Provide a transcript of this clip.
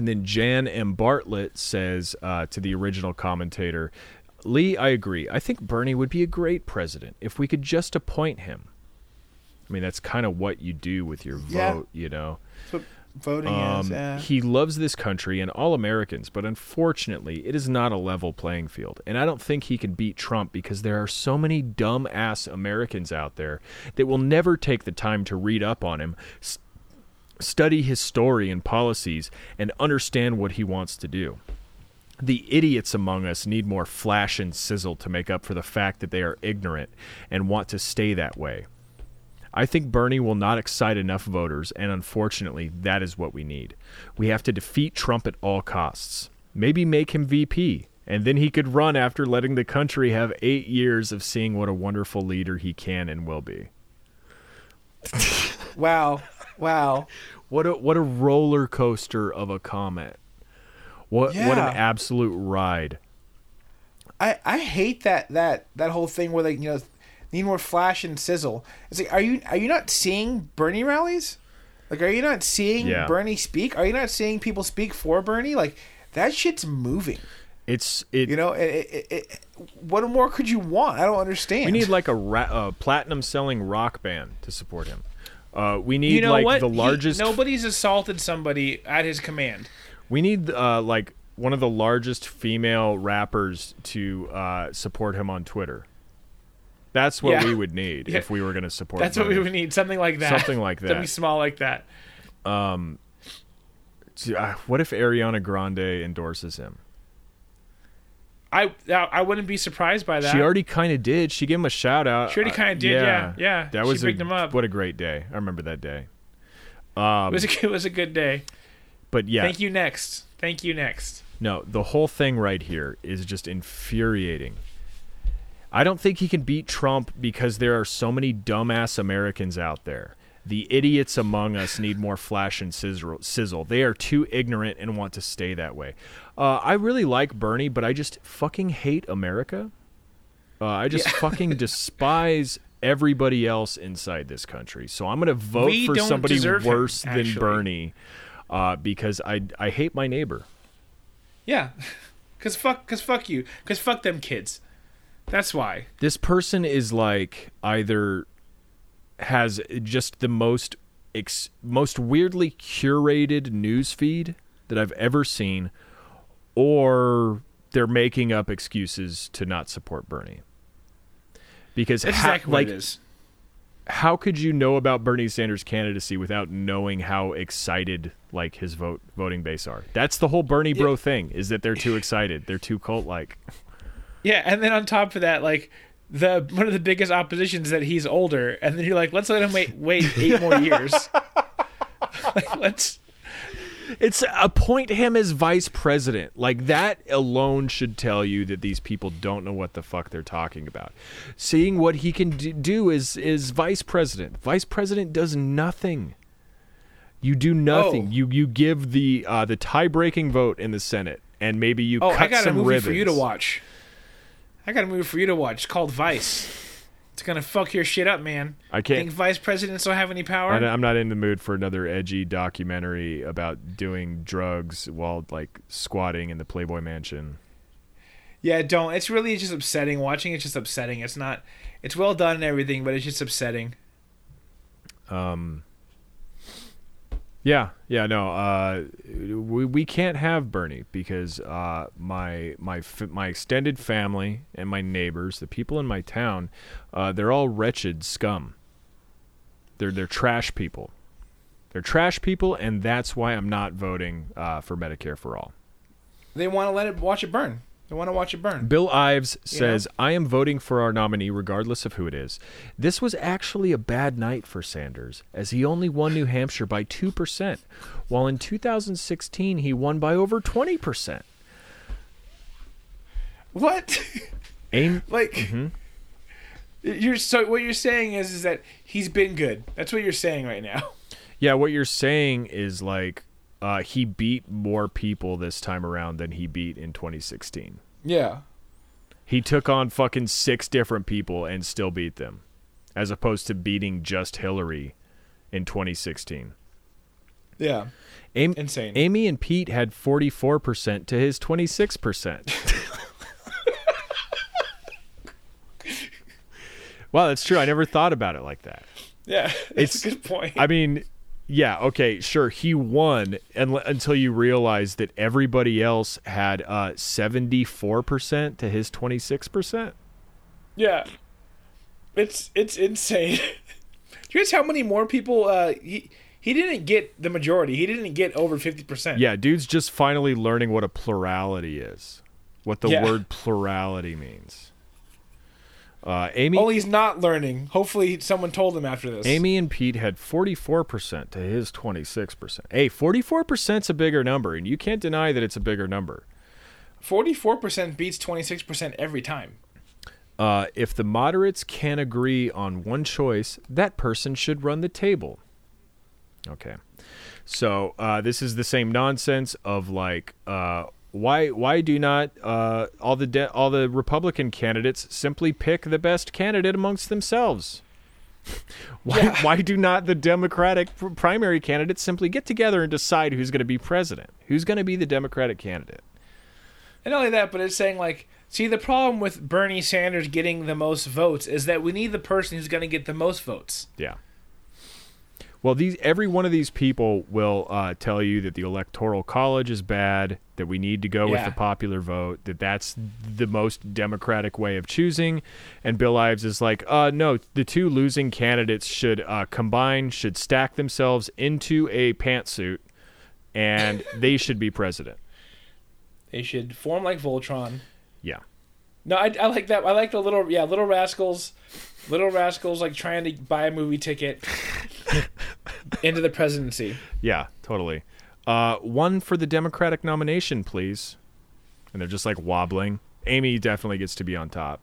And then Jan M. Bartlett says uh, to the original commentator, Lee, I agree. I think Bernie would be a great president if we could just appoint him. I mean, that's kind of what you do with your Yeah. vote, you know. That's what voting is. Um, Yeah. He loves this country and all Americans, but unfortunately, it is not a level playing field. And I don't think he can beat Trump because there are so many dumb ass Americans out there that will never take the time to read up on him, study his story and policies, and understand what he wants to do. The idiots among us need more flash and sizzle to make up for the fact that they are ignorant and want to stay that way. I think Bernie will not excite enough voters, and unfortunately, that is what we need. We have to defeat Trump at all costs. Maybe make him VP, and then he could run after letting the country have eight years of seeing what a wonderful leader he can and will be. wow. Wow. What a what a roller coaster of a comment. What what an absolute ride. I, I hate that that that whole thing where they you know need more flash and sizzle. It's like are you are you not seeing Bernie rallies? Like are you not seeing Yeah. Bernie speak? Are you not seeing people speak for Bernie? Like that shit's moving. It's it You know, it, it, it, what more could you want? I don't understand. we need like a, ra- a platinum selling rock band to support him. Uh, we need You know like what? the He- largest nobody's assaulted somebody at his command. We need uh, like one of the largest female rappers to uh, support him on Twitter. That's what Yeah. we would need Yeah. if we were going to support. That's what we would need. Something like that. Something like that. Something small like that. Uh, What if Ariana Grande endorses him? I I wouldn't be surprised by that. She already kind of did. She gave him a shout out. She already Uh, kinda did, yeah, yeah. That She was picked a, him up. What a great day! I remember that day. it was a, it was a good day. But yeah, Thank you. Next. Thank you. Next. No, the whole thing right here is just infuriating. I don't think he can beat Trump because there are so many dumbass Americans out there. The idiots among us need more flash and sizzle. They are too ignorant and want to stay that way. Uh, I really like Bernie, but I just fucking hate America. Uh, I just fucking despise everybody else inside this country. So I'm going to vote We for somebody deserve him, worse than. Bernie uh, because I I hate my neighbor. Yeah. Cause fuck. Cause fuck you. Cause fuck them kids. That's why. this person is like either has just the most ex- most weirdly curated news feed that I've ever seen or they're making up excuses to not support Bernie. Because That's ha- exactly like it is. how could you know about Bernie Sanders' candidacy without knowing how excited like his vote voting base are? That's the whole Bernie bro thing is that they're too excited. They're too cult like. Yeah, and then on top of that, like the one of the biggest oppositions that he's older, and then you're like, let's let him wait wait eight more years. like, let's It's appoint him as vice president. Like that alone should tell you that these people don't know what the fuck they're talking about. Seeing what he can do is is vice president. Vice president does nothing. You do nothing. Oh. You you give the uh, the tie breaking vote in the Senate, and maybe you Oh, cut I got a some movie ribbons. for you to watch. I got a movie for you to watch called Vice. It's gonna fuck your shit up, man. I can't- Think vice presidents don't have any power? I- I'm not in the mood for another edgy documentary about doing drugs while like squatting in the Playboy Mansion. Yeah, don't. It's really just upsetting. Watching it's just upsetting. It's not. It's well done and everything, but it's just upsetting. Um, Yeah, yeah, no. Uh, we we can't have Bernie because uh, my my my extended family and my neighbors, the people in my town, uh, they're all wretched scum. They're they're trash people. They're trash people, and that's why I'm not voting uh, for Medicare for all. They want to let it watch it burn. They want to watch it burn. Bill Ives says, know? I am voting for our nominee regardless of who it is. This was actually a bad night for Sanders, as he only won New Hampshire by 2%, while in 2016 he won by over 20%. What? Aim. like Mm-hmm. You're so what you're saying is is that he's been good. That's what you're saying right now. Yeah, what you're saying is like uh, he beat more people this time around than he beat in 2016. yeah. He took on fucking six different people and still beat them, as opposed to beating just Hillary in 2016. Yeah. Amy, Insane. Amy and Pete had 44% to his 26%. wow, that's true. I never thought about it like that. Yeah. It's- It's a good point. I mean, yeah, okay, sure. He won and, until you realize that everybody else had uh, 74% to his 26%. yeah. It's it's insane. Do you guys how many more people uh he he didn't get the majority. He didn't get over 50%. Yeah, dude's just finally learning what a plurality is, what the Yeah. word plurality means. Uh, Amy, Only he's not learning. Hopefully someone told him after this. Amy and Pete had 44% to his 26%. Hey, 44%'s a bigger number, and you can't deny that it's a bigger number. 44% beats 26% every time. Uh, if the moderates can't agree on one choice, that person should run the table. Okay. So uh, this is the same nonsense of like, uh, why why do not uh, all the de- all the Republican candidates simply pick the best candidate amongst themselves? why why do not the Democratic primary candidates simply get together and decide who's going to be president? Who's going to be the Democratic candidate? And not only that, but it's saying like, see, the problem with Bernie Sanders getting the most votes is that we need the person who's going to get the most votes. Yeah. Well, these every one of these people will uh, tell you that the electoral college is bad, that we need to go with the popular vote, that that's the most democratic way of choosing. And Bill Ives is like, uh, no, the two losing candidates should uh, combine, should stack themselves into a pantsuit, and they should be president. They should form like Voltron. Yeah. No, I, I like that. I like the little yeah, little rascals, little rascals like trying to buy a movie ticket into the presidency. Yeah, totally. Uh, one for the Democratic nomination, please. And they're just like wobbling. Amy definitely gets to be on top.